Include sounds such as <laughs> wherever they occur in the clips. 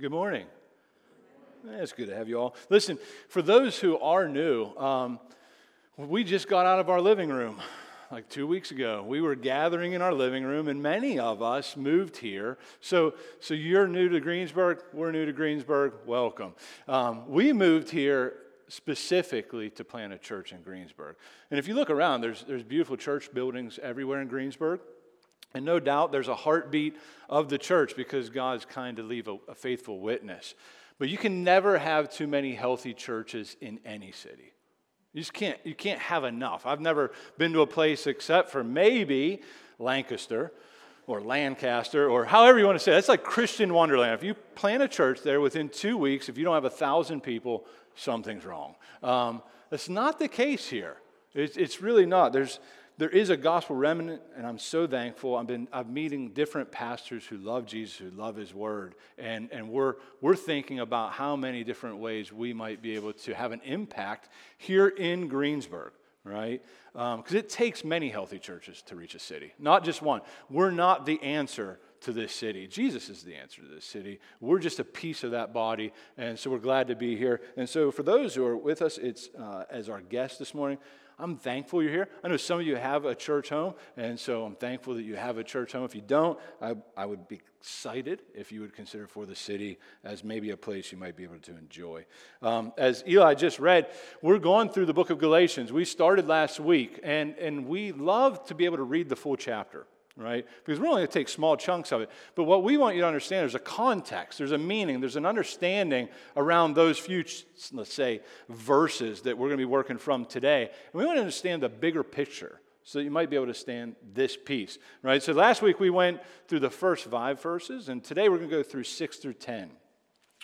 Good morning. It's good to have you all. Listen, for those who are new, um, we just got out of our living room like two weeks ago. We were gathering in our living room, and many of us moved here. So, so you're new to Greensburg. We're new to Greensburg. Welcome. Um, we moved here specifically to plant a church in Greensburg. And if you look around, there's, there's beautiful church buildings everywhere in Greensburg. And no doubt there's a heartbeat of the church because God's kind to leave a, a faithful witness. But you can never have too many healthy churches in any city. You just can't, you can't have enough. I've never been to a place except for maybe Lancaster or Lancaster or however you want to say it. That's like Christian Wonderland. If you plant a church there within two weeks, if you don't have a thousand people, something's wrong. Um, that's not the case here. It's, it's really not. There's, there is a gospel remnant, and I'm so thankful. I've been I'm meeting different pastors who love Jesus, who love His Word, and, and we're, we're thinking about how many different ways we might be able to have an impact here in Greensburg, right? Because um, it takes many healthy churches to reach a city, not just one. We're not the answer to this city. Jesus is the answer to this city. We're just a piece of that body, and so we're glad to be here. And so, for those who are with us, it's uh, as our guest this morning. I'm thankful you're here. I know some of you have a church home, and so I'm thankful that you have a church home. If you don't, I, I would be excited if you would consider 4TheCity as maybe a place you might be able to enjoy. Um, as Eli just read, we're going through the book of Galatians. We started last week, and, and we love to be able to read the full chapter right? Because we're only going to take small chunks of it. But what we want you to understand there's a context, there's a meaning, there's an understanding around those few, let's say, verses that we're going to be working from today. And we want to understand the bigger picture so that you might be able to stand this piece, right? So last week we went through the first five verses, and today we're going to go through six through 10.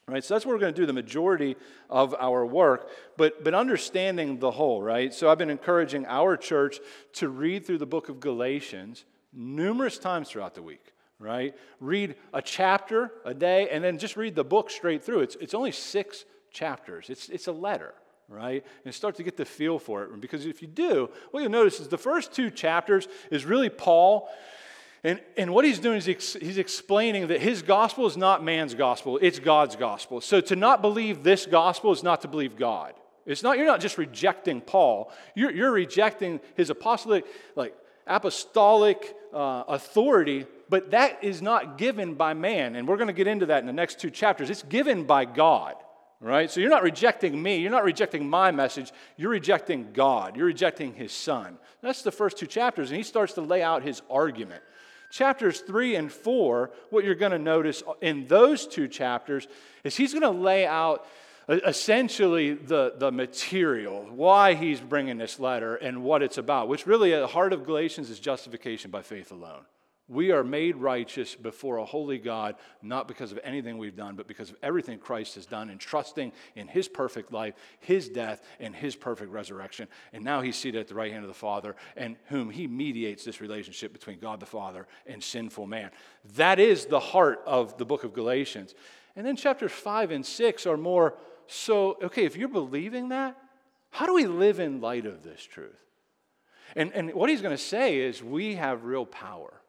Right, so that's what we're going to do the majority of our work, but, but understanding the whole, right? So I've been encouraging our church to read through the book of Galatians numerous times throughout the week, right? Read a chapter a day and then just read the book straight through. It's, it's only six chapters, it's, it's a letter, right? And start to get the feel for it. Because if you do, what you'll notice is the first two chapters is really Paul. And, and what he's doing is he's explaining that his gospel is not man's gospel, it's God's gospel. So to not believe this gospel is not to believe God. It's not, you're not just rejecting Paul, you're, you're rejecting his apostolic, like apostolic uh, authority, but that is not given by man. And we're going to get into that in the next two chapters. It's given by God, right? So you're not rejecting me. You're not rejecting my message. You're rejecting God. You're rejecting his son. That's the first two chapters. And he starts to lay out his argument. Chapters three and four, what you're going to notice in those two chapters is he's going to lay out essentially the, the material, why he's bringing this letter and what it's about, which really at the heart of Galatians is justification by faith alone. We are made righteous before a holy God, not because of anything we've done, but because of everything Christ has done and trusting in his perfect life, his death, and his perfect resurrection. And now he's seated at the right hand of the Father, and whom he mediates this relationship between God the Father and sinful man. That is the heart of the book of Galatians. And then chapters 5 and 6 are more so, okay, if you're believing that, how do we live in light of this truth? And, and what he's going to say is we have real power.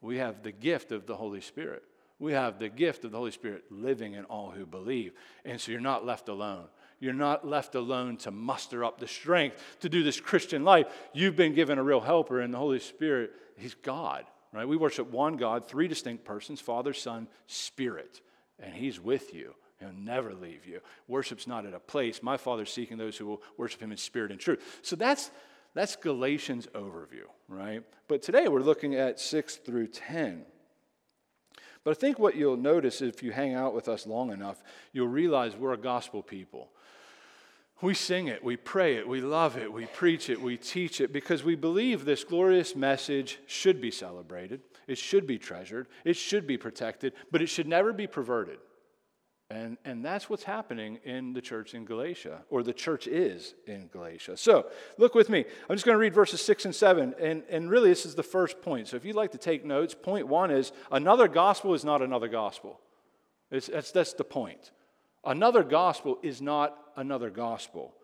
We have the gift of the Holy Spirit. We have the gift of the Holy Spirit living in all who believe. And so you're not left alone. You're not left alone to muster up the strength to do this Christian life. You've been given a real helper in the Holy Spirit. He's God, right? We worship one God, three distinct persons Father, Son, Spirit. And He's with you. He'll never leave you. Worship's not at a place. My Father's seeking those who will worship him in spirit and truth. So that's that's Galatians overview, right? But today we're looking at 6 through 10. But I think what you'll notice if you hang out with us long enough, you'll realize we're a gospel people. We sing it, we pray it, we love it, we preach it, we teach it because we believe this glorious message should be celebrated, it should be treasured, it should be protected, but it should never be perverted. And, and that's what's happening in the church in Galatia, or the church is in Galatia. So look with me. I'm just going to read verses 6 and 7. And, and really, this is the first point. So if you'd like to take notes, point one is another gospel is not another gospel. It's, that's, that's the point. Another gospel is not another gospel.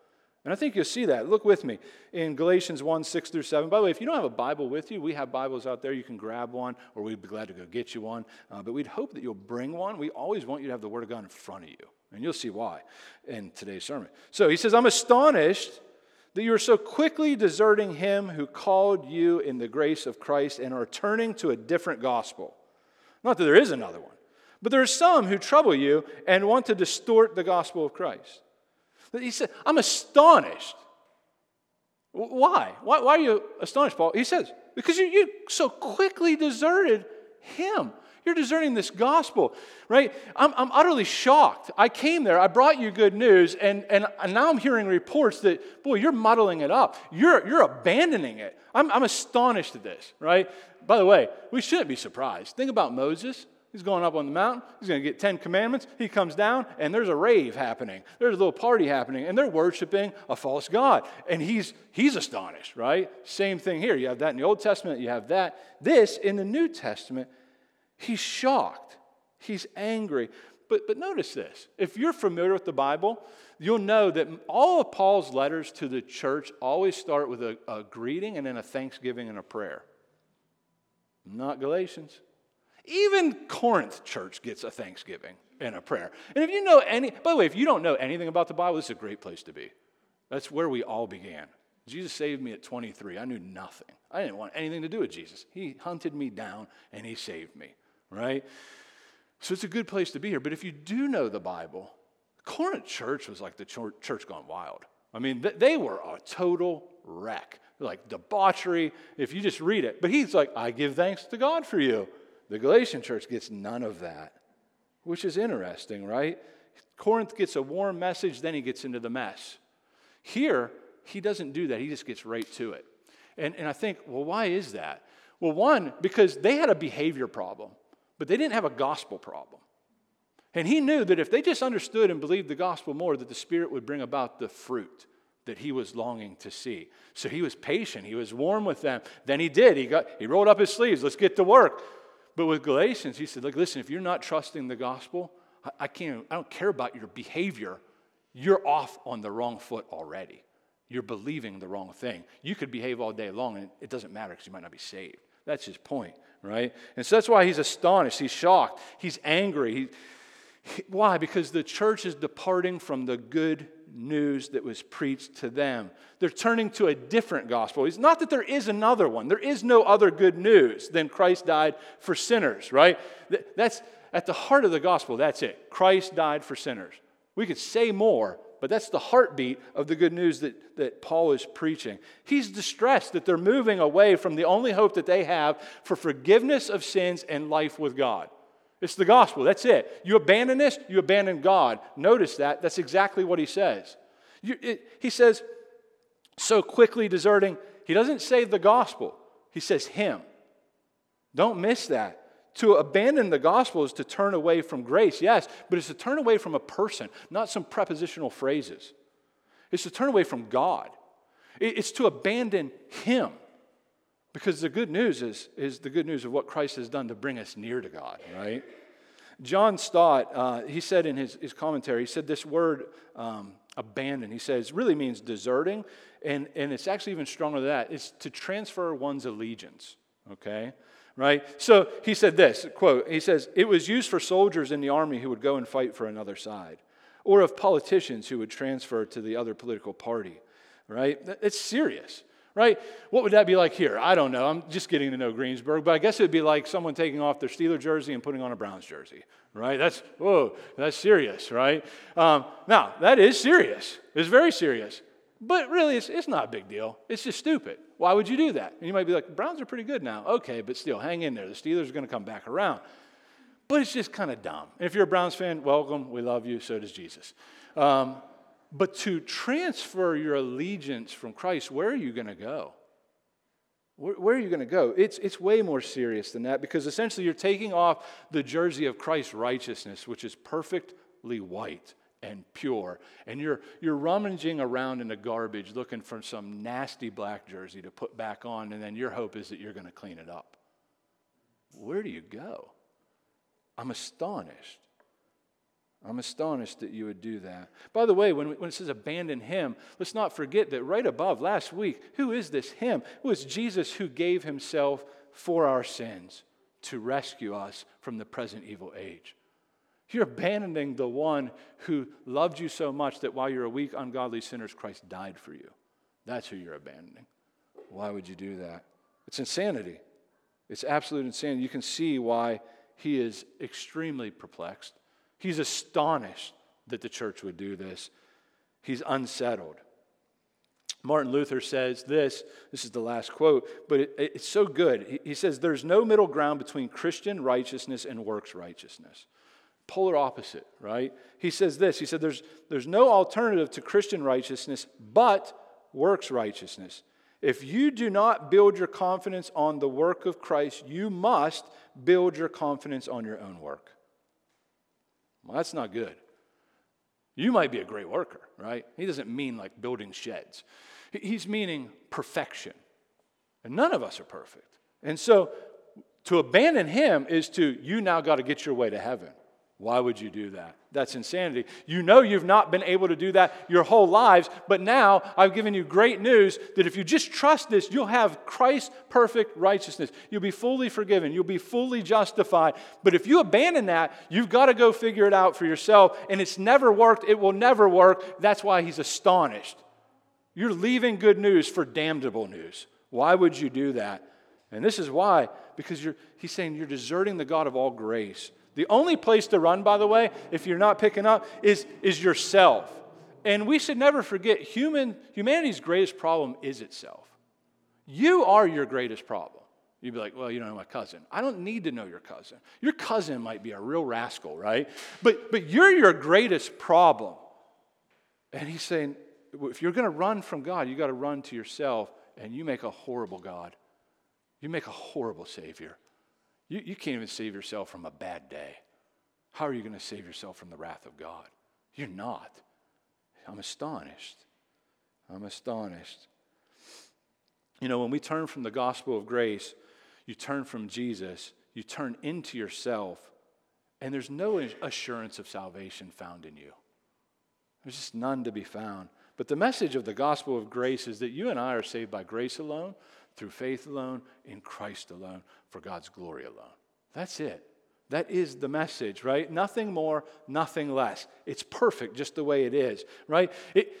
And I think you'll see that. Look with me in Galatians 1 6 through 7. By the way, if you don't have a Bible with you, we have Bibles out there. You can grab one, or we'd be glad to go get you one. Uh, but we'd hope that you'll bring one. We always want you to have the Word of God in front of you. And you'll see why in today's sermon. So he says, I'm astonished that you are so quickly deserting him who called you in the grace of Christ and are turning to a different gospel. Not that there is another one, but there are some who trouble you and want to distort the gospel of Christ. He said, I'm astonished. Why? Why, why are you astonished, Paul? He says, because you, you so quickly deserted him. You're deserting this gospel, right? I'm, I'm utterly shocked. I came there, I brought you good news, and, and, and now I'm hearing reports that, boy, you're muddling it up. You're, you're abandoning it. I'm, I'm astonished at this, right? By the way, we shouldn't be surprised. Think about Moses. He's going up on the mountain. He's going to get 10 commandments. He comes down, and there's a rave happening. There's a little party happening, and they're worshiping a false God. And he's, he's astonished, right? Same thing here. You have that in the Old Testament, you have that. This in the New Testament, he's shocked, he's angry. But, but notice this if you're familiar with the Bible, you'll know that all of Paul's letters to the church always start with a, a greeting and then a thanksgiving and a prayer. Not Galatians. Even Corinth church gets a thanksgiving and a prayer. And if you know any, by the way, if you don't know anything about the Bible, this is a great place to be. That's where we all began. Jesus saved me at 23. I knew nothing. I didn't want anything to do with Jesus. He hunted me down and he saved me, right? So it's a good place to be here. But if you do know the Bible, Corinth church was like the church gone wild. I mean, they were a total wreck, like debauchery, if you just read it. But he's like, I give thanks to God for you. The Galatian church gets none of that, which is interesting, right? Corinth gets a warm message, then he gets into the mess. Here, he doesn't do that. He just gets right to it. And, and I think, well, why is that? Well, one, because they had a behavior problem, but they didn't have a gospel problem. And he knew that if they just understood and believed the gospel more, that the Spirit would bring about the fruit that he was longing to see. So he was patient. He was warm with them. Then he did. He, got, he rolled up his sleeves. Let's get to work. But with Galatians, he said, Look, listen, if you're not trusting the gospel, I, I can't, I don't care about your behavior. You're off on the wrong foot already. You're believing the wrong thing. You could behave all day long and it doesn't matter because you might not be saved. That's his point, right? And so that's why he's astonished. He's shocked. He's angry. He, he, why? Because the church is departing from the good news that was preached to them. They're turning to a different gospel. It's not that there is another one, there is no other good news than Christ died for sinners, right? That's at the heart of the gospel. That's it. Christ died for sinners. We could say more, but that's the heartbeat of the good news that, that Paul is preaching. He's distressed that they're moving away from the only hope that they have for forgiveness of sins and life with God. It's the gospel. That's it. You abandon this, you abandon God. Notice that. That's exactly what he says. You, it, he says, so quickly deserting, he doesn't say the gospel, he says him. Don't miss that. To abandon the gospel is to turn away from grace, yes, but it's to turn away from a person, not some prepositional phrases. It's to turn away from God. It's to abandon Him. Because the good news is, is the good news of what Christ has done to bring us near to God, right? John Stott, uh, he said in his, his commentary, he said this word um, abandon, he says, really means deserting, and, and it's actually even stronger than that. It's to transfer one's allegiance, okay? Right? So he said this quote, he says, it was used for soldiers in the army who would go and fight for another side, or of politicians who would transfer to the other political party, right? It's serious right? What would that be like here? I don't know. I'm just getting to know Greensburg, but I guess it would be like someone taking off their Steeler jersey and putting on a Browns jersey, right? That's, whoa, that's serious, right? Um, now, that is serious. It's very serious. But really, it's, it's not a big deal. It's just stupid. Why would you do that? And you might be like, Browns are pretty good now. Okay, but still, hang in there. The Steelers are going to come back around. But it's just kind of dumb. And if you're a Browns fan, welcome. We love you. So does Jesus. Um, but to transfer your allegiance from Christ, where are you going to go? Where, where, are you going to go? It's, it's way more serious than that because essentially you're taking off the jersey of Christ's righteousness, which is perfectly white and pure, and you're, you're rummaging around in the garbage looking for some nasty black jersey to put back on, and then your hope is that you're going to clean it up. Where do you go? I'm astonished. I'm astonished that you would do that. By the way, when, when it says abandon him, let's not forget that right above last week, who is this him? It was Jesus who gave himself for our sins to rescue us from the present evil age. You're abandoning the one who loved you so much that while you're a weak, ungodly sinners, Christ died for you. That's who you're abandoning. Why would you do that? It's insanity. It's absolute insanity. You can see why he is extremely perplexed. He's astonished that the church would do this. He's unsettled. Martin Luther says this this is the last quote, but it, it's so good. He, he says, There's no middle ground between Christian righteousness and works righteousness. Polar opposite, right? He says this He said, There's, there's no alternative to Christian righteousness but works righteousness. If you do not build your confidence on the work of Christ, you must build your confidence on your own work. Well, that's not good. You might be a great worker, right? He doesn't mean like building sheds, he's meaning perfection. And none of us are perfect. And so to abandon him is to, you now got to get your way to heaven. Why would you do that? That's insanity. You know you've not been able to do that your whole lives, but now I've given you great news that if you just trust this, you'll have Christ's perfect righteousness. You'll be fully forgiven, you'll be fully justified. But if you abandon that, you've got to go figure it out for yourself, and it's never worked, it will never work. That's why he's astonished. You're leaving good news for damnable news. Why would you do that? And this is why, because he's saying you're deserting the God of all grace. The only place to run, by the way, if you're not picking up, is, is yourself. And we should never forget human, humanity's greatest problem is itself. You are your greatest problem. You'd be like, well, you don't know my cousin. I don't need to know your cousin. Your cousin might be a real rascal, right? But, but you're your greatest problem. And he's saying, if you're going to run from God, you got to run to yourself, and you make a horrible God. You make a horrible Savior. You, you can't even save yourself from a bad day. How are you going to save yourself from the wrath of God? You're not. I'm astonished. I'm astonished. You know, when we turn from the gospel of grace, you turn from Jesus, you turn into yourself, and there's no assurance of salvation found in you. There's just none to be found. But the message of the gospel of grace is that you and I are saved by grace alone, through faith alone, in Christ alone, for God's glory alone. That's it. That is the message, right? Nothing more, nothing less. It's perfect just the way it is, right? It,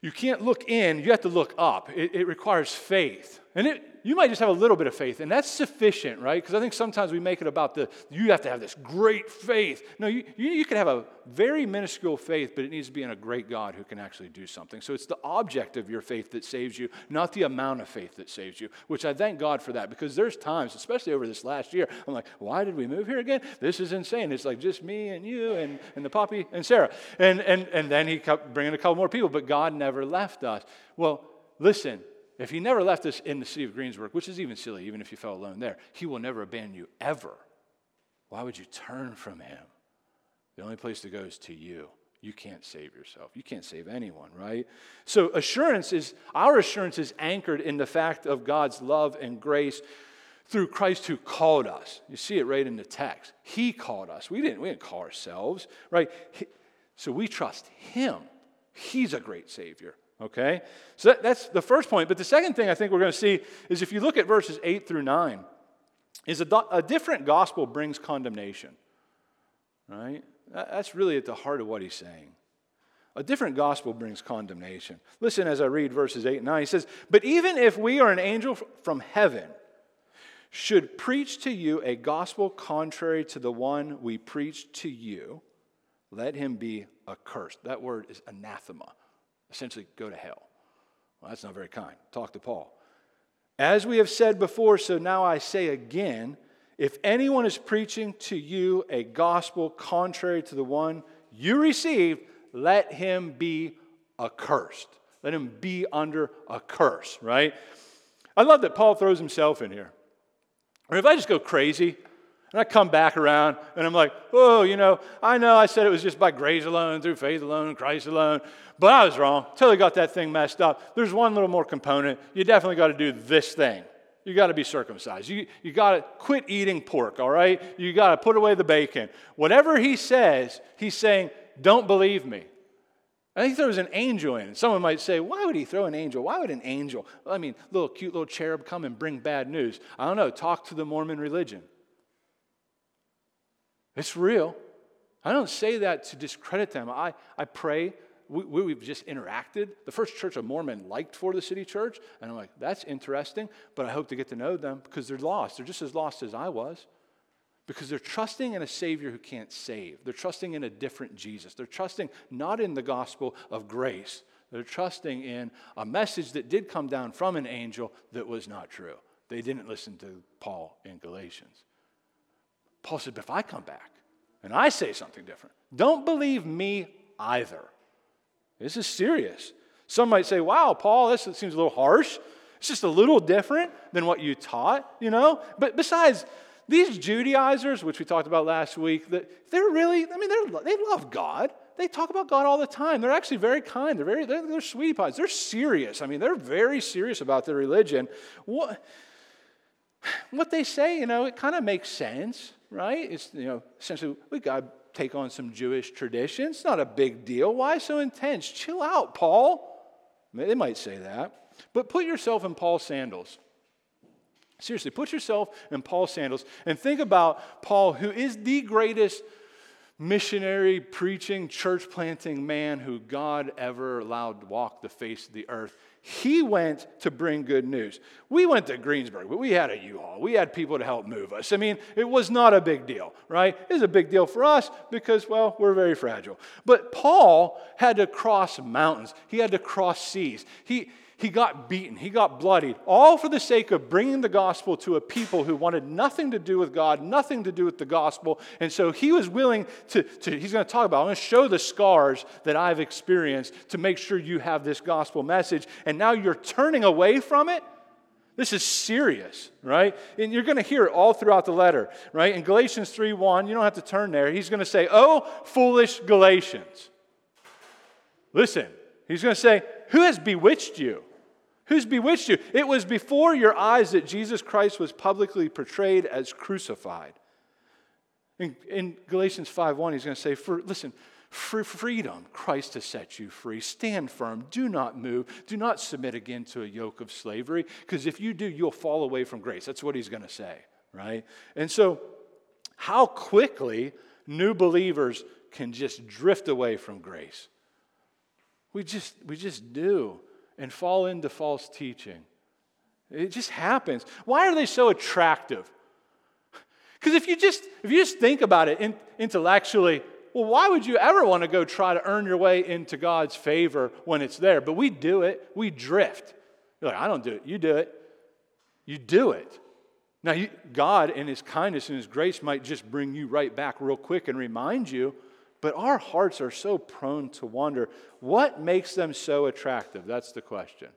you can't look in, you have to look up. It, it requires faith. And it, you might just have a little bit of faith, and that's sufficient, right? Because I think sometimes we make it about the, you have to have this great faith. No, you, you, you can have a very minuscule faith, but it needs to be in a great God who can actually do something. So it's the object of your faith that saves you, not the amount of faith that saves you, which I thank God for that because there's times, especially over this last year, I'm like, why did we move here again? This is insane. It's like just me and you and, and the puppy and Sarah. And, and, and then he kept bringing a couple more people, but God never left us. Well, listen, if he never left us in the city of Greensburg, which is even silly, even if you fell alone there, he will never abandon you ever. Why would you turn from him? The only place to go is to you. You can't save yourself. You can't save anyone, right? So assurance is our assurance is anchored in the fact of God's love and grace through Christ who called us. You see it right in the text. He called us. We didn't, we didn't call ourselves, right? So we trust him. He's a great Savior. Okay? So that, that's the first point. But the second thing I think we're going to see is if you look at verses 8 through 9, is a, a different gospel brings condemnation. Right? That's really at the heart of what he's saying. A different gospel brings condemnation. Listen as I read verses 8 and 9. He says, But even if we are an angel from heaven, should preach to you a gospel contrary to the one we preached to you, let him be accursed. That word is anathema essentially go to hell. Well, that's not very kind. Talk to Paul. As we have said before, so now I say again if anyone is preaching to you a gospel contrary to the one you received, let him be accursed. Let him be under a curse, right? I love that Paul throws himself in here. Or if I just go crazy, and I come back around and I'm like, oh, you know, I know I said it was just by grace alone, through faith alone, Christ alone, but I was wrong. Totally got that thing messed up. There's one little more component. You definitely got to do this thing. You got to be circumcised. You, you got to quit eating pork, all right? You got to put away the bacon. Whatever he says, he's saying, don't believe me. I think there was an angel in. Someone might say, why would he throw an angel? Why would an angel, I mean, little cute little cherub come and bring bad news? I don't know. Talk to the Mormon religion. It's real. I don't say that to discredit them. I, I pray. We, we've just interacted. The first church of Mormon liked 4TheCity church. And I'm like, that's interesting, but I hope to get to know them because they're lost. They're just as lost as I was because they're trusting in a Savior who can't save. They're trusting in a different Jesus. They're trusting not in the gospel of grace, they're trusting in a message that did come down from an angel that was not true. They didn't listen to Paul in Galatians. Paul said, If I come back and I say something different, don't believe me either. This is serious. Some might say, Wow, Paul, this seems a little harsh. It's just a little different than what you taught, you know? But besides, these Judaizers, which we talked about last week, they're really, I mean, they love God. They talk about God all the time. They're actually very kind. They're very, they're, they're sweetie pies. They're serious. I mean, they're very serious about their religion. What, <sighs> what they say, you know, it kind of makes sense, right? It's, you know, essentially, we got to take on some Jewish traditions. It's not a big deal. Why so intense? Chill out, Paul. They might say that. But put yourself in Paul's sandals. Seriously, put yourself in Paul's sandals and think about Paul, who is the greatest missionary, preaching, church planting man who God ever allowed to walk the face of the earth. He went to bring good news. We went to Greensburg, but we had a U-Haul. We had people to help move us. I mean, it was not a big deal, right? It was a big deal for us because, well, we're very fragile. But Paul had to cross mountains. He had to cross seas. He, he got beaten, he got bloodied, all for the sake of bringing the gospel to a people who wanted nothing to do with God, nothing to do with the gospel. And so he was willing to, to he's going to talk about, I'm going to show the scars that I've experienced to make sure you have this gospel message. And now you're turning away from it? This is serious, right? And you're going to hear it all throughout the letter, right? In Galatians 3:1, you don't have to turn there. He's going to say, "Oh, foolish Galatians." Listen, he's going to say, "Who has bewitched you?" Who's bewitched you? It was before your eyes that Jesus Christ was publicly portrayed as crucified. In, in Galatians 5:1, he's going to say, for, listen, for freedom, Christ has set you free. Stand firm. Do not move. Do not submit again to a yoke of slavery, because if you do, you'll fall away from grace. That's what he's going to say, right? And so, how quickly new believers can just drift away from grace. We just, we just do and fall into false teaching. It just happens. Why are they so attractive? Because if you just if you just think about it in, intellectually, well, why would you ever want to go try to earn your way into God's favor when it's there? But we do it. We drift. You're like, I don't do it. You do it. You do it. Now, you, God, in His kindness and His grace, might just bring you right back real quick and remind you but our hearts are so prone to wonder what makes them so attractive? That's the question.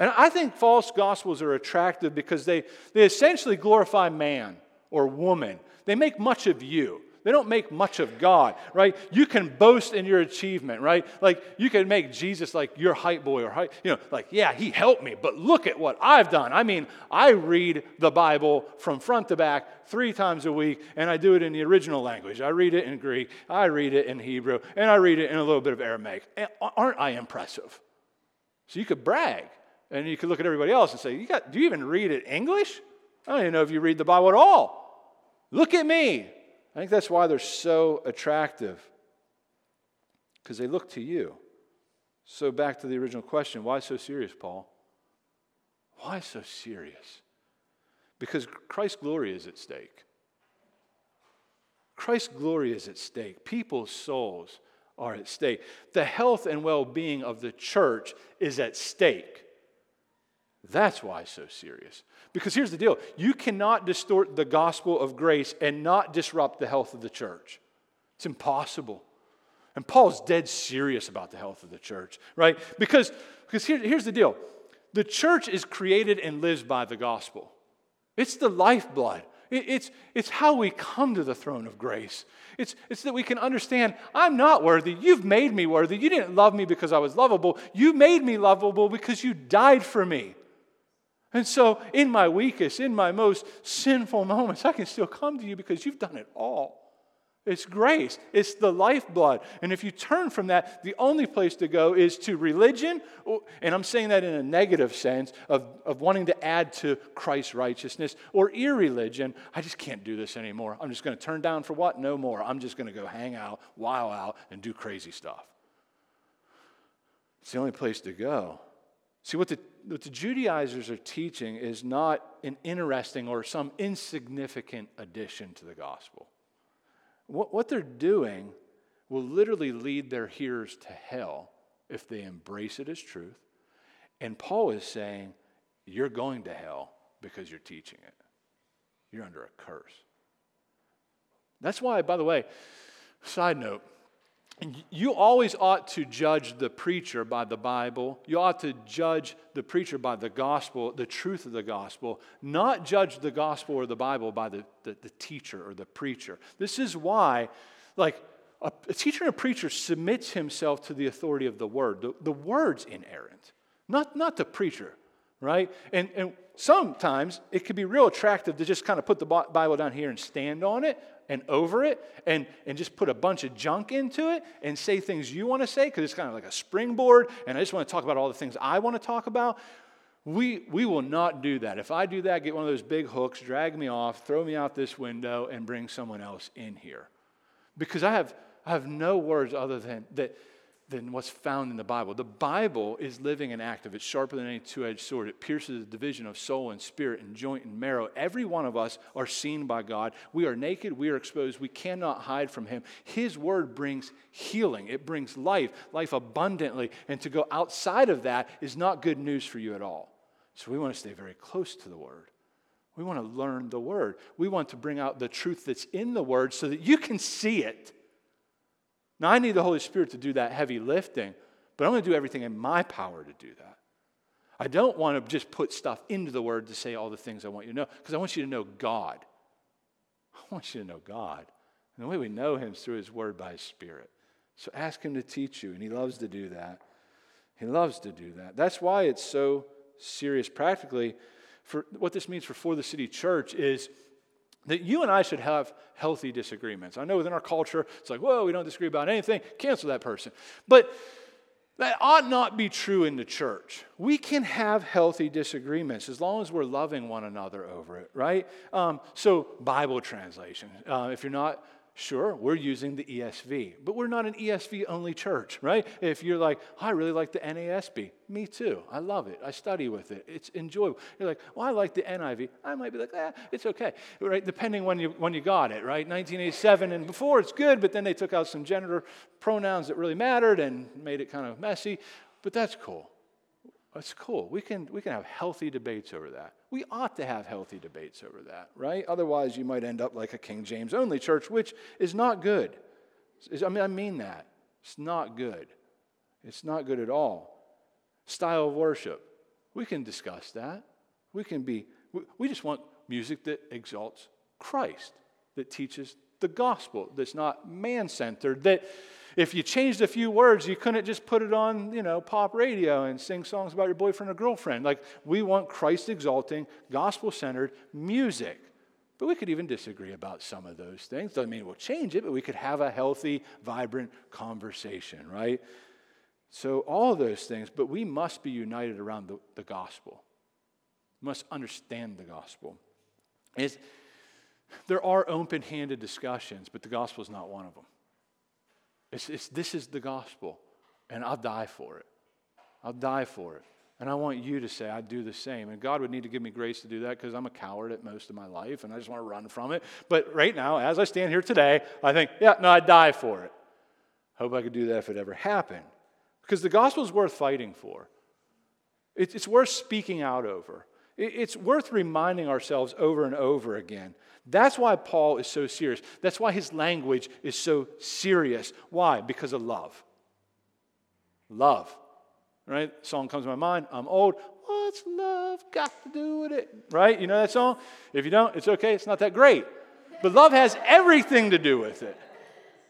And I think false gospels are attractive because they, they essentially glorify man or woman. They make much of you. They don't make much of God, right? You can boast in your achievement, right? Like you can make Jesus like your hype boy or hype, you know, like, yeah, he helped me, but look at what I've done. I mean, I read the Bible from front to back three times a week, and I do it in the original language. I read it in Greek, I read it in Hebrew, and I read it in a little bit of Aramaic. Aren't I impressive? So you could brag, and you could look at everybody else and say, you got, do you even read it English? I don't even know if you read the Bible at all. Look at me. I think that's why they're so attractive, because they look to you. So, back to the original question why so serious, Paul? Why so serious? Because Christ's glory is at stake. Christ's glory is at stake. People's souls are at stake. The health and well being of the church is at stake. That's why it's so serious. Because here's the deal you cannot distort the gospel of grace and not disrupt the health of the church. It's impossible. And Paul's dead serious about the health of the church, right? Because, because here, here's the deal the church is created and lives by the gospel, it's the lifeblood. It's, it's how we come to the throne of grace. It's, it's that we can understand I'm not worthy. You've made me worthy. You didn't love me because I was lovable. You made me lovable because you died for me. And so, in my weakest, in my most sinful moments, I can still come to you because you've done it all. It's grace, it's the lifeblood. And if you turn from that, the only place to go is to religion. And I'm saying that in a negative sense of, of wanting to add to Christ's righteousness or irreligion. I just can't do this anymore. I'm just going to turn down for what? No more. I'm just going to go hang out, wow out, and do crazy stuff. It's the only place to go. See, what the, what the Judaizers are teaching is not an interesting or some insignificant addition to the gospel. What, what they're doing will literally lead their hearers to hell if they embrace it as truth. And Paul is saying, You're going to hell because you're teaching it. You're under a curse. That's why, by the way, side note, you always ought to judge the preacher by the Bible. You ought to judge the preacher by the gospel, the truth of the gospel, not judge the gospel or the Bible by the, the, the teacher or the preacher. This is why, like, a, a, teacher and a preacher submits himself to the authority of the word. The, the word's inerrant, not, not the preacher, right? And, and sometimes it can be real attractive to just kind of put the Bible down here and stand on it and over it and, and just put a bunch of junk into it and say things you want to say because it's kind of like a springboard and I just want to talk about all the things I want to talk about. We, we will not do that. If I do that, get one of those big hooks, drag me off, throw me out this window, and bring someone else in here. Because I have, I have no words other than that than what's found in the Bible. The Bible is living and active. It's sharper than any two edged sword. It pierces the division of soul and spirit and joint and marrow. Every one of us are seen by God. We are naked. We are exposed. We cannot hide from Him. His word brings healing, it brings life, life abundantly. And to go outside of that is not good news for you at all. So we want to stay very close to the word. We want to learn the word. We want to bring out the truth that's in the word so that you can see it now, I need the Holy Spirit to do that heavy lifting, but I'm going to do everything in my power to do that. I don't want to just put stuff into the Word to say all the things I want you to know, because I want you to know God. I want you to know God. And the way we know Him is through His Word by His Spirit. So ask Him to teach you, and He loves to do that. He loves to do that. That's why it's so serious practically. For what this means for 4TheCity Church is that you and I should have healthy disagreements. I know within our culture, it's like, whoa, we don't disagree about anything, cancel that person. But that ought not be true in the church. We can have healthy disagreements as long as we're loving one another over it, right? Um, so, Bible translation. Uh, if you're not Sure, we're using the ESV, but we're not an ESV only church, right? If you're like, oh, I really like the NASB, me too. I love it. I study with it. It's enjoyable. You're like, well, I like the NIV. I might be like, ah, it's okay, right? Depending when you when you got it, right? 1987 and before, it's good, but then they took out some gender pronouns that really mattered and made it kind of messy. But that's cool. That's cool. We can, we can have healthy debates over that. We ought to have healthy debates over that, right? Otherwise, you might end up like a King James only church, which is not good. I mean, I mean that. It's not good. It's not good at all. Style of worship. We can discuss that. We can be, we just want music that exalts Christ, that teaches the gospel, that's not man centered, that if you changed a few words, you couldn't just put it on, you know, pop radio and sing songs about your boyfriend or girlfriend. Like, we want Christ exalting, gospel centered music. But we could even disagree about some of those things. Doesn't mean we'll change it, but we could have a healthy, vibrant conversation, right? So, all those things, but we must be united around the, the gospel. We must understand the gospel. It's, there are open handed discussions, but the gospel is not one of them. It's, it's, this is the gospel, and I'll die for it. I'll die for it. And I want you to say, I'd do the same. And God would need to give me grace to do that because I'm a coward at most of my life and I just want to run from it. But right now, as I stand here today, I think, yeah, no, I'd die for it. Hope I could do that if it ever happened. Because the gospel is worth fighting for, it's worth speaking out over. It's worth reminding ourselves over and over again. That's why Paul is so serious. That's why his language is so serious. Why? Because of love. Love. Right? Song comes to my mind. I'm old. What's love got to do with it? Right? You know that song? If you don't, it's okay. It's not that great. But love has everything to do with it.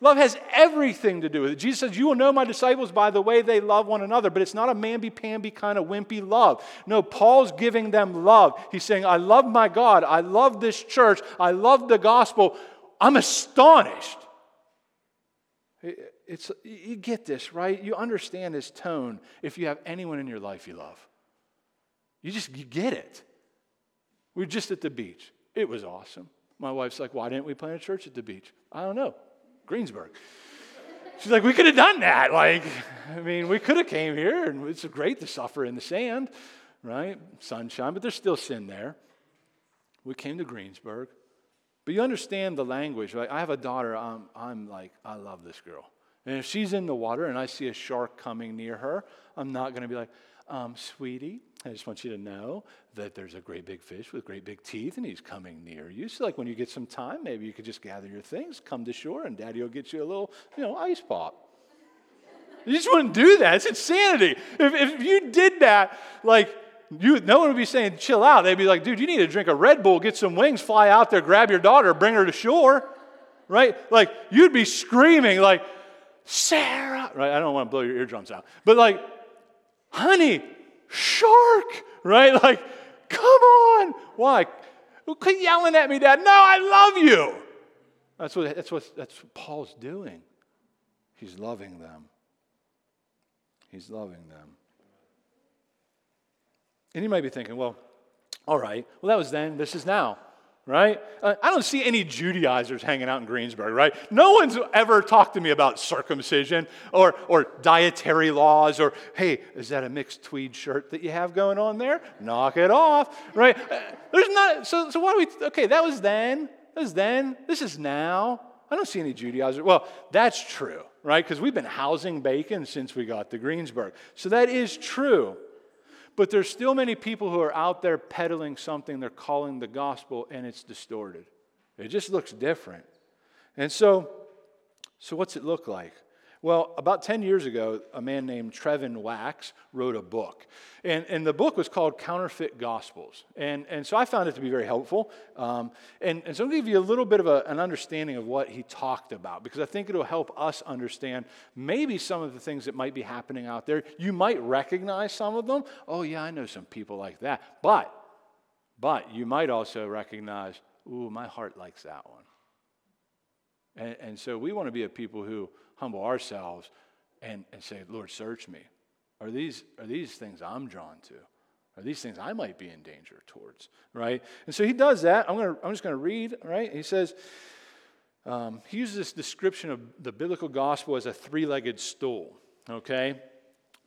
Love has everything to do with it. Jesus says, You will know my disciples by the way they love one another, but it's not a mamby pamby kind of wimpy love. No, Paul's giving them love. He's saying, I love my God. I love this church. I love the gospel. I'm astonished. It's, you get this, right? You understand this tone if you have anyone in your life you love. You just you get it. We are just at the beach. It was awesome. My wife's like, Why didn't we plant a church at the beach? I don't know. Greensburg. She's like, we could have done that. Like, I mean, we could have came here, and it's great to suffer in the sand, right? Sunshine, but there's still sin there. We came to Greensburg. But you understand the language, right? I have a daughter, I'm, I'm like, I love this girl. And if she's in the water and I see a shark coming near her, I'm not going to be like, um, sweetie, I just want you to know that there's a great big fish with great big teeth and he's coming near you. So, like when you get some time, maybe you could just gather your things, come to shore, and daddy will get you a little, you know, ice pop. You just wouldn't do that. It's insanity. If, if you did that, like, you, no one would be saying, chill out. They'd be like, dude, you need to drink a Red Bull, get some wings, fly out there, grab your daughter, bring her to shore. Right? Like, you'd be screaming, like, Sarah. Right? I don't want to blow your eardrums out. But, like, honey, shark, right? <laughs> Like, come on. Why? Quit yelling at me, Dad. No, I love you. That's what, that's what, that's what Paul's doing. He's loving them. He's loving them. And you might be thinking, well, all right, well, that was then, this is now right? Uh, I don't see any Judaizers hanging out in Greensburg, right? No one's ever talked to me about circumcision or, or dietary laws or, hey, is that a mixed tweed shirt that you have going on there? Knock it off, right? Uh, there's not, so, so what do we, okay, that was then, that was then, this is now. I don't see any Judaizers. Well, that's true, right? Because we've been housing bacon since we got to Greensburg. So that is true. But there's still many people who are out there peddling something they're calling the gospel and it's distorted. It just looks different. And so, so what's it look like? Well, about 10 years ago, a man named Trevin Wax wrote a book. And, and the book was called Counterfeit Gospels. And, and so I found it to be very helpful. Um, and, and so I'm going to give you a little bit of a, an understanding of what he talked about, because I think it'll help us understand maybe some of the things that might be happening out there. You might recognize some of them. Oh, yeah, I know some people like that. But, but you might also recognize, ooh, my heart likes that one. And, and so we want to be a people who humble ourselves and, and say, Lord, search me. Are these, are these things I'm drawn to? Are these things I might be in danger towards? Right? And so he does that. I'm, gonna, I'm just going to read, right? He says, um, he uses this description of the biblical gospel as a three legged stool, okay?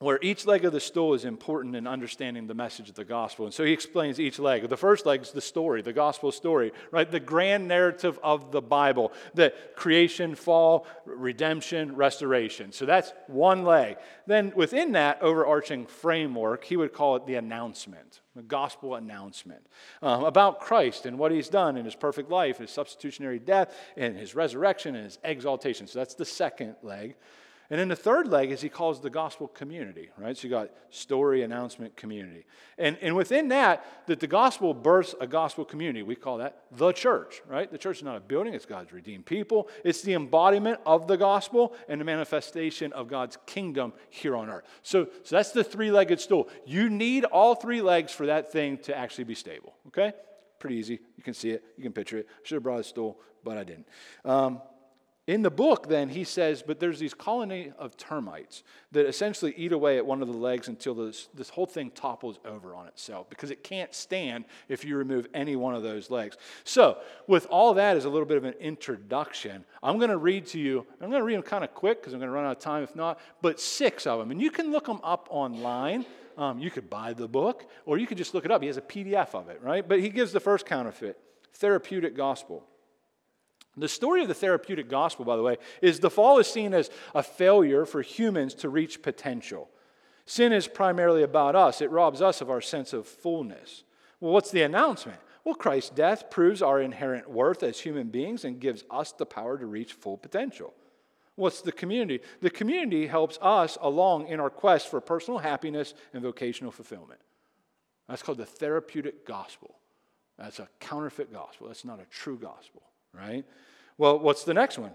Where each leg of the stool is important in understanding the message of the gospel. And so he explains each leg. The first leg is the story, the gospel story, right? The grand narrative of the Bible, the creation, fall, redemption, restoration. So that's one leg. Then within that overarching framework, he would call it the announcement, the gospel announcement um, about Christ and what he's done in his perfect life, his substitutionary death, and his resurrection and his exaltation. So that's the second leg. And then the third leg is he calls the gospel community, right? So you got story, announcement, community. And, and within that, that the gospel births a gospel community. We call that the church, right? The church is not a building, it's God's redeemed people. It's the embodiment of the gospel and the manifestation of God's kingdom here on earth. So, so that's the three legged stool. You need all three legs for that thing to actually be stable, okay? Pretty easy. You can see it, you can picture it. I should have brought a stool, but I didn't. Um, in the book, then, he says, but there's these colony of termites that essentially eat away at one of the legs until this, this whole thing topples over on itself because it can't stand if you remove any one of those legs. So, with all that as a little bit of an introduction, I'm going to read to you, I'm going to read them kind of quick because I'm going to run out of time if not, but six of them. And you can look them up online. Um, you could buy the book or you could just look it up. He has a PDF of it, right? But he gives the first counterfeit therapeutic gospel. The story of the therapeutic gospel, by the way, is the fall is seen as a failure for humans to reach potential. Sin is primarily about us, it robs us of our sense of fullness. Well, what's the announcement? Well, Christ's death proves our inherent worth as human beings and gives us the power to reach full potential. What's the community? The community helps us along in our quest for personal happiness and vocational fulfillment. That's called the therapeutic gospel. That's a counterfeit gospel. That's not a true gospel right? Well, what's the next one?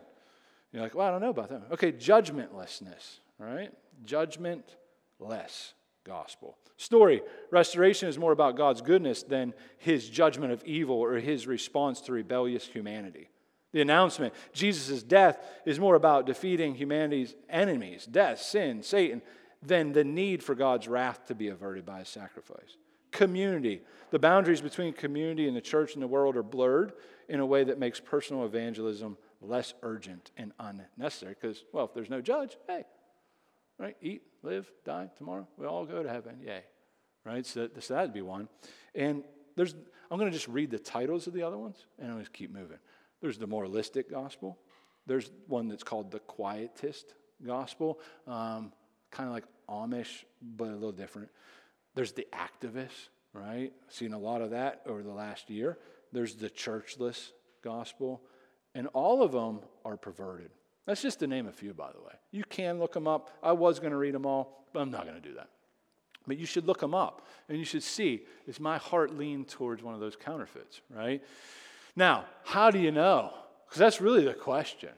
You're like, well, I don't know about that. Okay, judgmentlessness, right? Judgmentless gospel. Story restoration is more about God's goodness than his judgment of evil or his response to rebellious humanity. The announcement, Jesus' death, is more about defeating humanity's enemies, death, sin, Satan, than the need for God's wrath to be averted by his sacrifice. Community. The boundaries between community and the church and the world are blurred in a way that makes personal evangelism less urgent and unnecessary. Because, well, if there's no judge, hey, right? Eat, live, die tomorrow. We all go to heaven. Yay. Right? So, so that'd be one. And there's, I'm going to just read the titles of the other ones and going to keep moving. There's the moralistic gospel. There's one that's called the quietist gospel, um, kind of like Amish, but a little different. There's the activist, right? Seen a lot of that over the last year. There's the churchless gospel, and all of them are perverted. That's just to name a few, by the way. You can look them up. I was going to read them all, but I'm not going to do that. But you should look them up and you should see is my heart lean towards one of those counterfeits, right? Now, how do you know? Because that's really the question.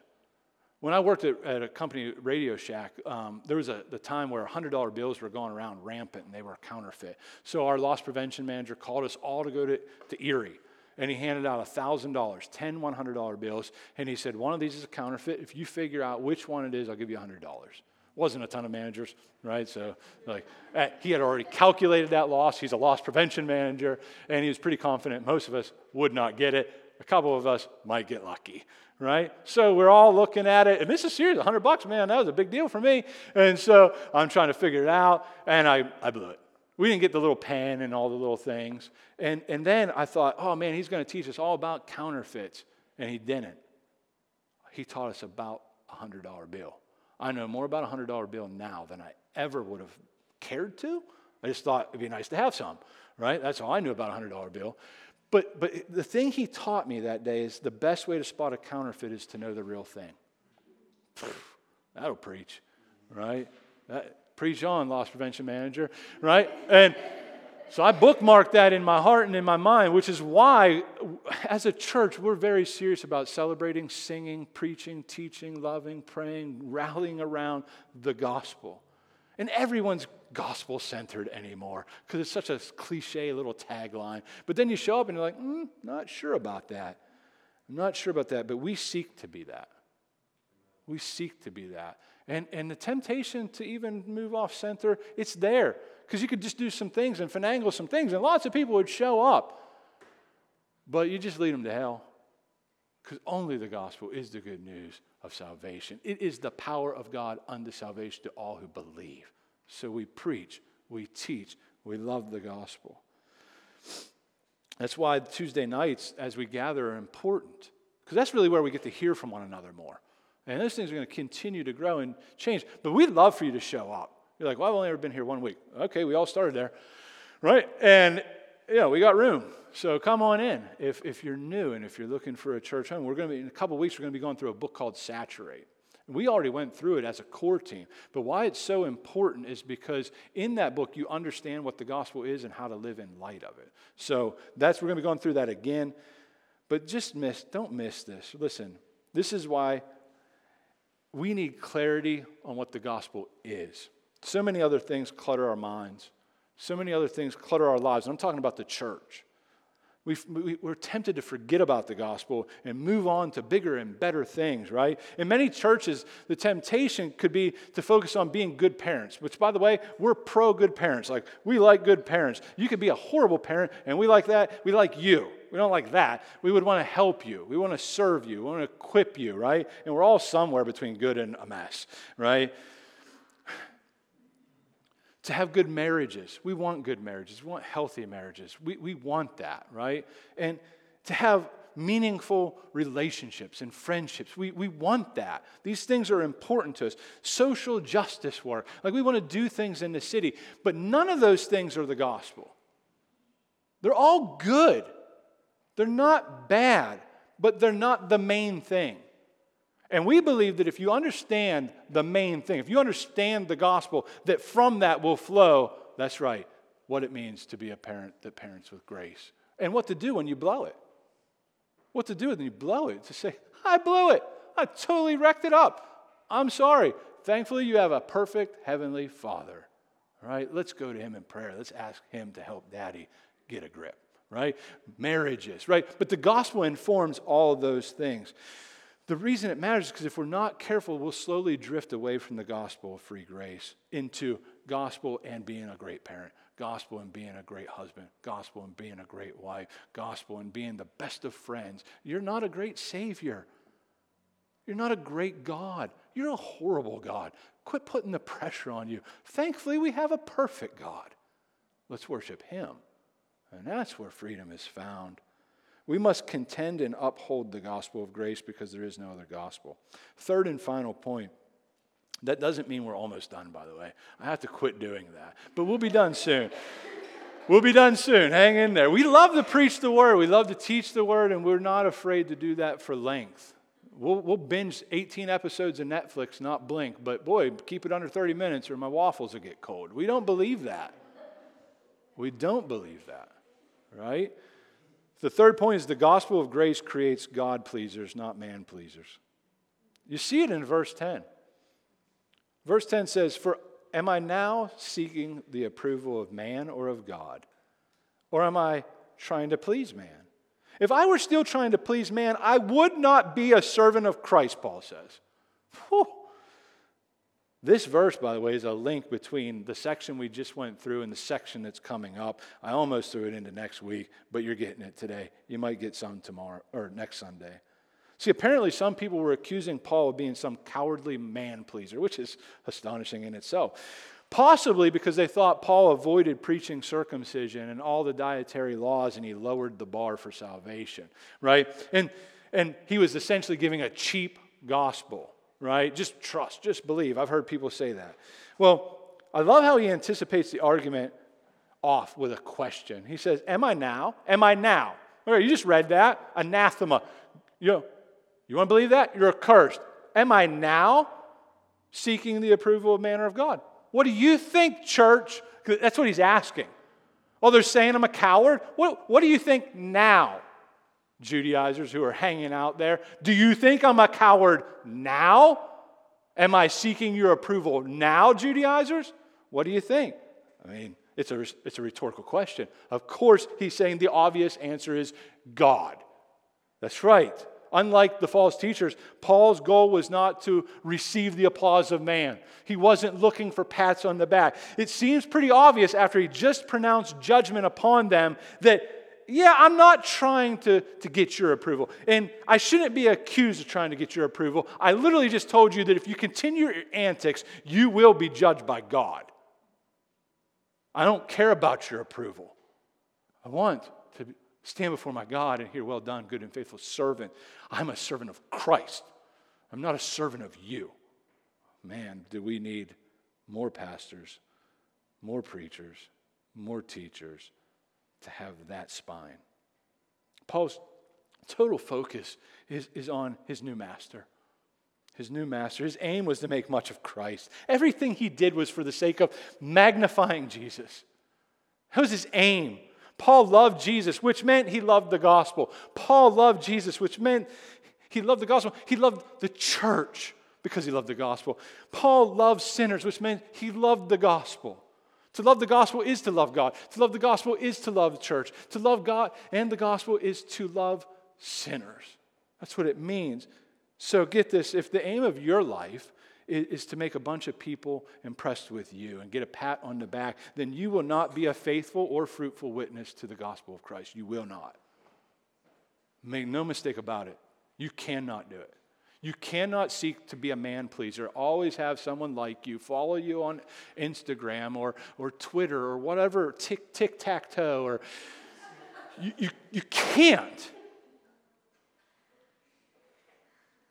When I worked at, at a company, Radio Shack, um, there was a the time where $100 bills were going around rampant and they were counterfeit. So our loss prevention manager called us all to go to, to Erie and he handed out $1,000, 10 $100 bills, and he said, One of these is a counterfeit. If you figure out which one it is, I'll give you $100. Wasn't a ton of managers, right? So, like, eh, he had already calculated that loss. He's a loss prevention manager, and he was pretty confident most of us would not get it. A couple of us might get lucky, right? So we're all looking at it, and this is serious. 100 bucks, man, that was a big deal for me. And so I'm trying to figure it out, and I, I blew it. We didn't get the little pen and all the little things. And, and then I thought, oh man, he's going to teach us all about counterfeits. And he didn't. He taught us about a $100 bill. I know more about a $100 bill now than I ever would have cared to. I just thought it'd be nice to have some, right? That's all I knew about a $100 bill. But, but the thing he taught me that day is the best way to spot a counterfeit is to know the real thing. That'll preach, right? That, preach on, loss prevention manager, right? And so I bookmarked that in my heart and in my mind, which is why, as a church, we're very serious about celebrating, singing, preaching, teaching, loving, praying, rallying around the gospel. And everyone's gospel centered anymore because it's such a cliche little tagline. But then you show up and you're like, mm, not sure about that. I'm not sure about that, but we seek to be that. We seek to be that. And, and the temptation to even move off center, it's there. Because you could just do some things and finagle some things, and lots of people would show up. But you just lead them to hell. Because only the gospel is the good news of salvation. It is the power of God unto salvation to all who believe. So we preach, we teach, we love the gospel. That's why Tuesday nights, as we gather, are important. Because that's really where we get to hear from one another more. And those things are going to continue to grow and change. But we'd love for you to show up. You're like, well, I've only ever been here one week. Okay, we all started there, right? And, you know, we got room. So come on in if, if you're new and if you're looking for a church home. We're going to be, in a couple weeks, we're going to be going through a book called Saturate. We already went through it as a core team. But why it's so important is because in that book, you understand what the gospel is and how to live in light of it. So that's, we're going to be going through that again. But just miss, don't miss this. Listen, this is why we need clarity on what the gospel is. So many other things clutter our minds, so many other things clutter our lives. And I'm talking about the church. we are tempted to forget about the gospel and move on to bigger and better things, right? In many churches, the temptation could be to focus on being good parents, which, by the way, we're pro good parents. Like, we like good parents. You could be a horrible parent, and we like that. We like you. We don't like that. We would want to help you. We want to serve you. We want to equip you, right? And we're all somewhere between good and a mess, right? <sighs> To have good marriages. We want good marriages. We want healthy marriages. We, we want that, right? And to have meaningful relationships and friendships. We, we want that. These things are important to us. Social justice work. Like we want to do things in the city, but none of those things are the gospel. They're all good. They're not bad, but they're not the main thing. And we believe that if you understand the main thing, if you understand the gospel, that from that will flow, that's right, what it means to be a parent that parents with grace. And what to do when you blow it. What to do when you blow it. To say, I blew it. I totally wrecked it up. I'm sorry. Thankfully, you have a perfect heavenly Father. All right, let's go to Him in prayer. Let's ask Him to help Daddy get a grip, right? Marriages, right? But the gospel informs all of those things. The reason it matters is because if we're not careful, we'll slowly drift away from the gospel of free grace into gospel and being a great parent, gospel and being a great husband, gospel and being a great wife, gospel and being the best of friends. You're not a great Savior. You're not a great God. You're a horrible God. Quit putting the pressure on you. Thankfully, we have a perfect God. Let's worship Him. And that's where freedom is found. We must contend and uphold the gospel of grace because there is no other gospel. Third and final point that doesn't mean we're almost done, by the way. I have to quit doing that. But we'll be done soon. We'll be done soon. Hang in there. We love to preach the word, we love to teach the word, and we're not afraid to do that for length. We'll, we'll binge 18 episodes of Netflix, not blink, but boy, keep it under 30 minutes or my waffles will get cold. We don't believe that. We don't believe that, right? The third point is the gospel of grace creates God pleasers, not man pleasers. You see it in verse 10. Verse 10 says, For am I now seeking the approval of man or of God? Or am I trying to please man? If I were still trying to please man, I would not be a servant of Christ, Paul says. Whew. This verse, by the way, is a link between the section we just went through and the section that's coming up. I almost threw it into next week, but you're getting it today. You might get some tomorrow or next Sunday. See, apparently, some people were accusing Paul of being some cowardly man pleaser, which is astonishing in itself. Possibly because they thought Paul avoided preaching circumcision and all the dietary laws and he lowered the bar for salvation, right? And, and he was essentially giving a cheap gospel, right? Just trust, just believe. I've heard people say that. Well, I love how he anticipates the argument off with a question. He says, Am I now? Am I now? you just read that. Anathema. You know, you want to believe that? You're accursed. Am I now seeking the approval of manner of God? What do you think, church? That's what he's asking. Oh, they're saying I'm a coward? What, what do you think now, Judaizers who are hanging out there? Do you think I'm a coward now? Am I seeking your approval now, Judaizers? What do you think? I mean, it's a, it's a rhetorical question. Of course, he's saying the obvious answer is God. That's right. Unlike the false teachers, Paul's goal was not to receive the applause of man. He wasn't looking for pats on the back. It seems pretty obvious after he just pronounced judgment upon them that, yeah, I'm not trying to, to get your approval. And I shouldn't be accused of trying to get your approval. I literally just told you that if you continue your antics, you will be judged by God. I don't care about your approval. I want to stand before my God and hear, Well done, good and faithful servant. I'm a servant of Christ. I'm not a servant of you. Man, do we need more pastors, more preachers, more teachers to have that spine? Paul's total focus is, is on his new master. His new master. His aim was to make much of Christ. Everything he did was for the sake of magnifying Jesus. That was his aim. Paul loved Jesus, which meant he loved the gospel. Paul loved Jesus, which meant he loved the gospel. He loved the church because he loved the gospel. Paul loved sinners, which meant he loved the gospel. To love the gospel is to love God. To love the gospel is to love the church. To love God and the gospel is to love sinners. That's what it means. So get this if the aim of your life is, to make a bunch of people impressed with you and get a pat on the back, then you will not be a faithful or fruitful witness to the gospel of Christ. You will not. Make no mistake about it. You cannot do it. You cannot seek to be a man pleaser. Always have someone like you follow you on Instagram or, or Twitter or whatever, tic, tac toe, or you, you, you can't.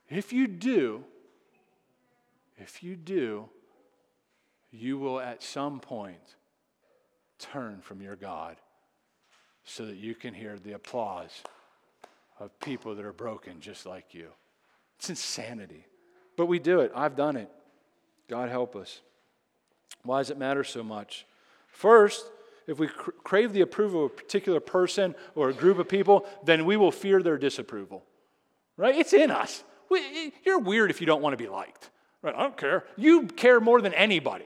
If you do, if you do, you will at some point turn from your God so that you can hear the applause of people that are broken just like you. It's insanity. But we do it. I've done it. God help us. Why does it matter so much? First, if we cr- crave the approval of a particular person or a group of people, then we will fear their disapproval. Right? It's in us. You're weird if you don't want to be liked. Right? I don't care. You care more than anybody.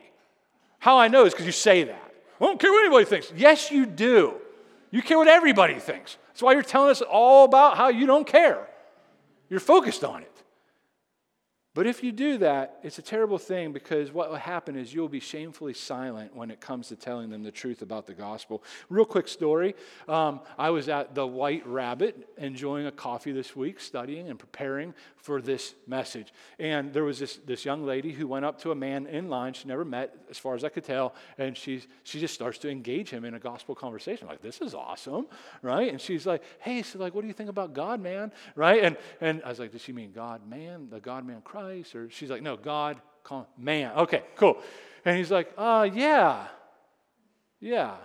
How I know is because you say that. I don't care what anybody thinks. Yes, you do. You care what everybody thinks. That's why you're telling us all about how you don't care. You're focused on it. But if you do that, it's a terrible thing because what will happen is you'll be shamefully silent when it comes to telling them the truth about the gospel. Real quick story um, I was at the White Rabbit enjoying a coffee this week, studying and preparing for this message. And there was this, this young lady who went up to a man in line she never met, as far as I could tell, and she, she just starts to engage him in a gospel conversation. I'm like, this is awesome, right? And she's like, hey, so like, what do you think about God, man? Right? And, and I was like, does she mean God, man, the God, man, Christ? Or she's like, no, God, call man. Okay, cool. And he's like, uh, yeah, yeah.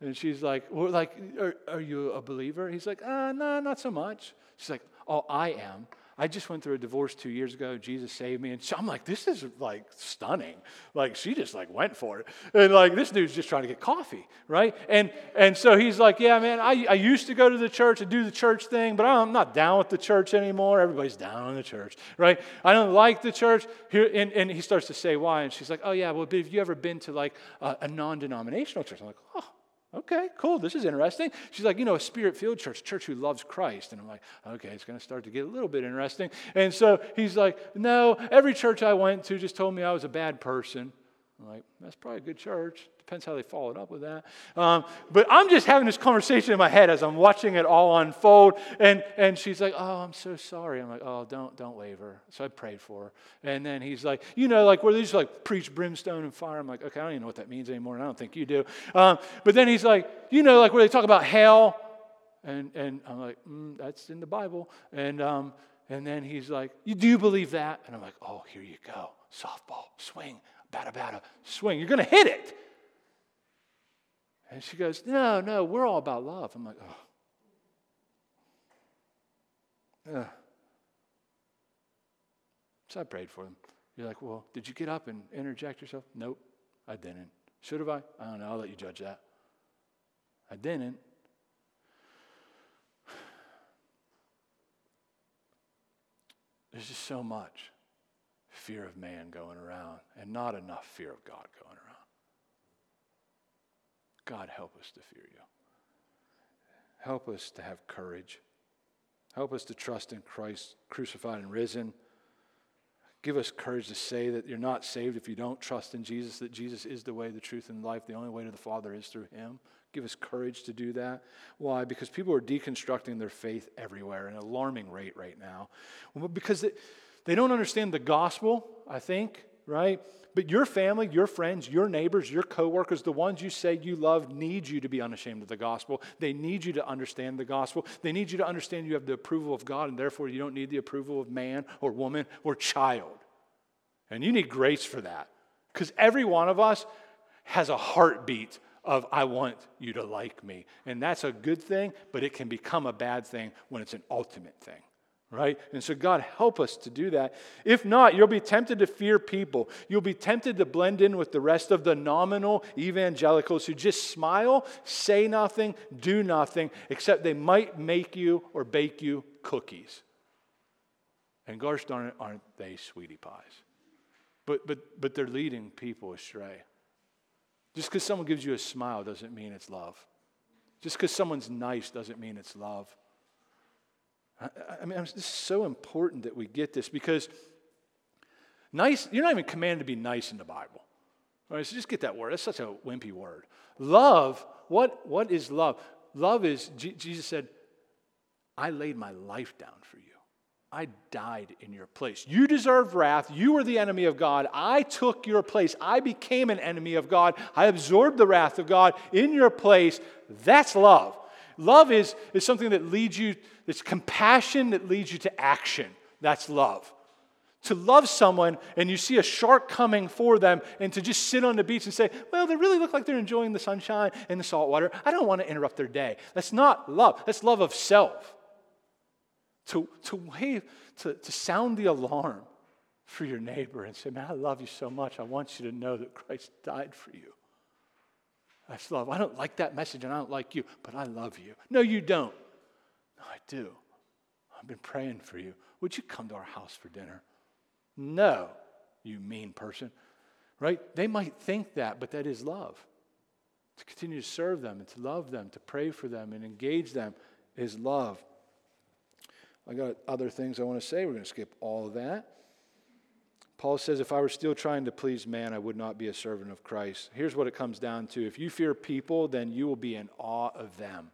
And she's like, well, like, are, are you a believer? He's like, uh, no, not so much. She's like, oh, I am. I just went through a divorce two years ago. Jesus saved me. And I'm like, this is like stunning. Like, she just like went for it. And like, this dude's just trying to get coffee, right? And, and so he's like, yeah, man, I, I used to go to the church and do the church thing, but I'm not down with the church anymore. Everybody's down on the church, right? I don't like the church. Here, and, and he starts to say why. And she's like, oh, yeah, well, have you ever been to like a, a non denominational church? I'm like, oh, Okay, cool. This is interesting. She's like, you know, a spirit filled church, church who loves Christ. And I'm like, okay, it's going to start to get a little bit interesting. And so he's like, no, every church I went to just told me I was a bad person. I'm like, that's probably a good church. Depends how they followed up with that. Um, but I'm just having this conversation in my head as I'm watching it all unfold. And, and she's like, Oh, I'm so sorry. I'm like, Oh, don't, don't waver. So I prayed for her. And then he's like, You know, like where they just like preach brimstone and fire. I'm like, Okay, I don't even know what that means anymore. And I don't think you do. Um, but then he's like, You know, like where they talk about hell. And, and I'm like, mm, That's in the Bible. And, um, and then he's like, You do believe that? And I'm like, Oh, here you go. Softball, swing, bada, bada, swing. You're going to hit it. And she goes, No, no, we're all about love. I'm like, Oh. Ugh. So I prayed for them. You're like, Well, did you get up and interject yourself? Nope, I didn't. Should have I? I don't know. I'll let you judge that. I didn't. <sighs> There's just so much fear of man going around and not enough fear of God going around. God, help us to fear you. Help us to have courage. Help us to trust in Christ crucified and risen. Give us courage to say that you're not saved if you don't trust in Jesus, that Jesus is the way, the truth, and life. The only way to the Father is through Him. Give us courage to do that. Why? Because people are deconstructing their faith everywhere at an alarming rate right now. Because they don't understand the gospel, I think, right? But your family, your friends, your neighbors, your coworkers, the ones you say you love, need you to be unashamed of the gospel. They need you to understand the gospel. They need you to understand you have the approval of God, and therefore you don't need the approval of man or woman or child. And you need grace for that. Because every one of us has a heartbeat of, I want you to like me. And that's a good thing, but it can become a bad thing when it's an ultimate thing right? And so, God, help us to do that. If not, you'll be tempted to fear people. You'll be tempted to blend in with the rest of the nominal evangelicals who just smile, say nothing, do nothing, except they might make you or bake you cookies. And gosh darn it, aren't they sweetie pies? But, but, but they're leading people astray. Just because someone gives you a smile doesn't mean it's love. Just because someone's nice doesn't mean it's love. I, I mean, this is so important that we get this because nice, you're not even commanded to be nice in the Bible. All right, so just get that word. That's such a wimpy word. Love, what, what is love? Love is, Jesus said, I laid my life down for you. I died in your place. You deserved wrath. You were the enemy of God. I took your place. I became an enemy of God. I absorbed the wrath of God in your place. That's love. Love is, is something that leads you, it's compassion that leads you to action. That's love. To love someone and you see a shark coming for them and to just sit on the beach and say, well, they really look like they're enjoying the sunshine and the salt water. I don't want to interrupt their day. That's not love. That's love of self. To, to wave, to, to sound the alarm for your neighbor and say, man, I love you so much. I want you to know that Christ died for you. That's love. I don't like that message and I don't like you, but I love you. No, you don't. No, I do. I've been praying for you. Would you come to our house for dinner? No, you mean person. Right? They might think that, but that is love. To continue to serve them and to love them, to pray for them and engage them is love. I got other things I want to say. We're going to skip all of that. Paul says, If I were still trying to please man, I would not be a servant of Christ. Here's what it comes down to if you fear people, then you will be in awe of them.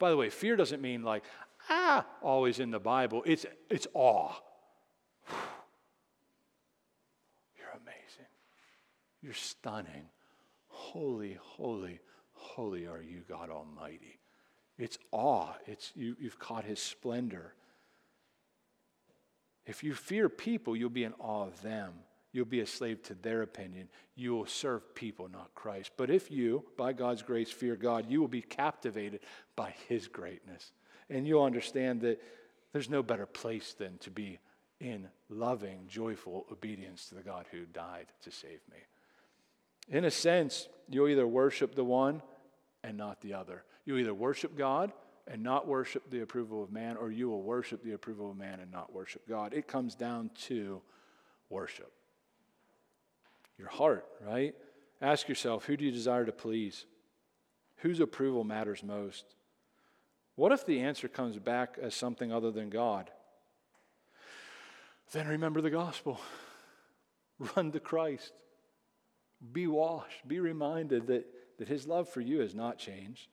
By the way, fear doesn't mean like, ah, always in the Bible. It's, it's awe. <sighs> You're amazing. You're stunning. Holy, holy, holy are you, God Almighty. It's awe. It's, you, you've caught his splendor. If you fear people, you'll be in awe of them. You'll be a slave to their opinion. You will serve people, not Christ. But if you, by God's grace, fear God, you will be captivated by His greatness. And you'll understand that there's no better place than to be in loving, joyful obedience to the God who died to save me. In a sense, you'll either worship the one and not the other. You either worship God and not worship the approval of man, or you will worship the approval of man and not worship God. It comes down to worship. Your heart, right? Ask yourself who do you desire to please? Whose approval matters most? What if the answer comes back as something other than God? Then remember the gospel. <laughs> Run to Christ. Be washed. Be reminded that, that his love for you has not changed.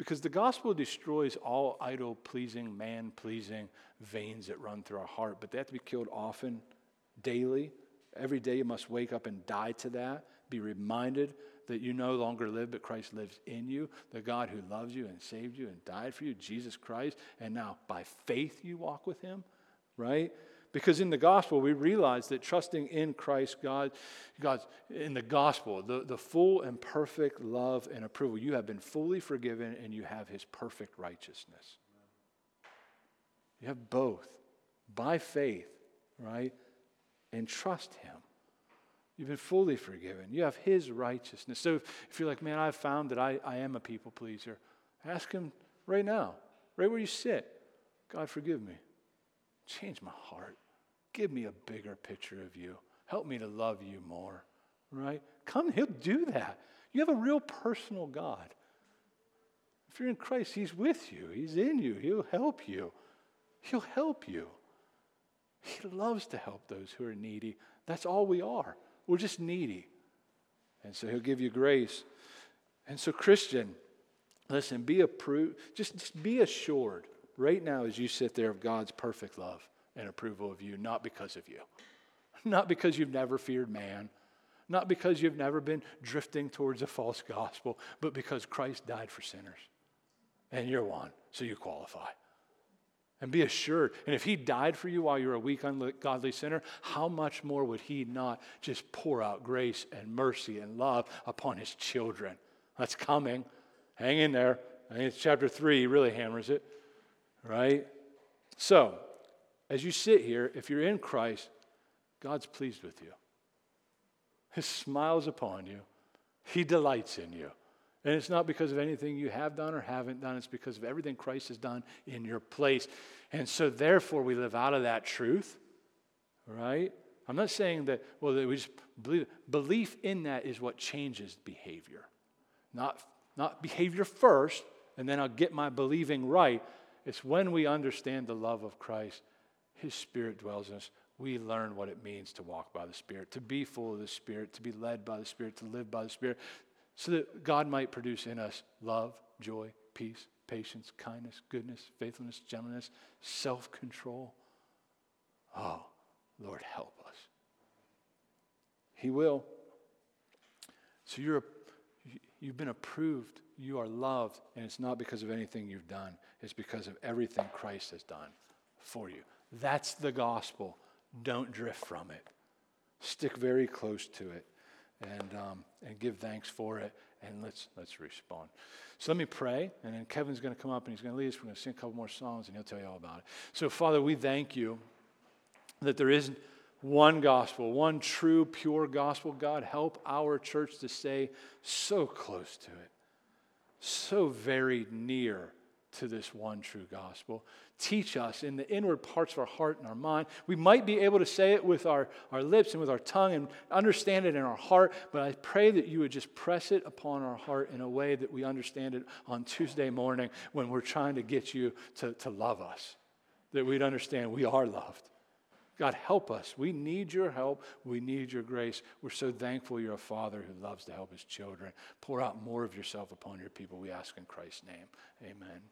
Because the gospel destroys all idol pleasing, man pleasing veins that run through our heart, but they have to be killed often, daily. Every day you must wake up and die to that. Be reminded that you no longer live, but Christ lives in you. The God who loves you and saved you and died for you, Jesus Christ. And now by faith you walk with him, right? Because in the gospel, we realize that trusting in Christ, God, God's in the gospel, the, the full and perfect love and approval, you have been fully forgiven and you have his perfect righteousness. You have both by faith, right? And trust him. You've been fully forgiven. You have his righteousness. So if, if you're like, man, I've found that I, I am a people pleaser, ask him right now, right where you sit. God, forgive me. Change my heart. Give me a bigger picture of you. Help me to love you more, right? Come, He'll do that. You have a real personal God. If you're in Christ, He's with you, He's in you, He'll help you. He'll help you. He loves to help those who are needy. That's all we are. We're just needy. And so He'll give you grace. And so, Christian, listen, be approved, just, just be assured right now as you sit there of God's perfect love and approval of you, not because of you, <laughs> not because you've never feared man, not because you've never been drifting towards a false gospel, but because Christ died for sinners. And you're one, so you qualify. And be assured. And if he died for you while you're a weak, ungodly sinner, how much more would he not just pour out grace and mercy and love upon his children? That's coming. Hang in there. I think it's chapter three, he really hammers it, right? So, as you sit here, if you're in Christ, God's pleased with you. He smiles upon you. He delights in you. And it's not because of anything you have done or haven't done, it's because of everything Christ has done in your place. And so, therefore, we live out of that truth, right? I'm not saying that, well, that we just believe. Belief in that is what changes behavior. Not, not behavior first, and then I'll get my believing right. It's when we understand the love of Christ his Spirit dwells in us. We learn what it means to walk by the Spirit, to be full of the Spirit, to be led by the Spirit, to live by the Spirit, so that God might produce in us love, joy, peace, patience, kindness, goodness, faithfulness, gentleness, self control. Oh, Lord, help us. He will. So you're, you've been approved. You are loved. And it's not because of anything you've done, it's because of everything Christ has done for you. That's the gospel. Don't drift from it. Stick very close to it and, um, and give thanks for it. And let's, let's respond. So let me pray, and then Kevin's going to come up and he's going to lead us. We're going to sing a couple more songs, and he'll tell you all about it. So, Father, we thank you that there is one gospel, one true, pure gospel. God, help our church to stay so close to it, so very near to this one true gospel. Teach us in the inward parts of our heart and our mind. We might be able to say it with our, our lips and with our tongue and understand it in our heart, but I pray that you would just press it upon our heart in a way that we understand it on Tuesday morning when we're trying to get you to, to love us, that we'd understand we are loved. God, help us. We need your help. We need your grace. We're so thankful you're a father who loves to help his children. Pour out more of yourself upon your people, we ask in Christ's name. Amen.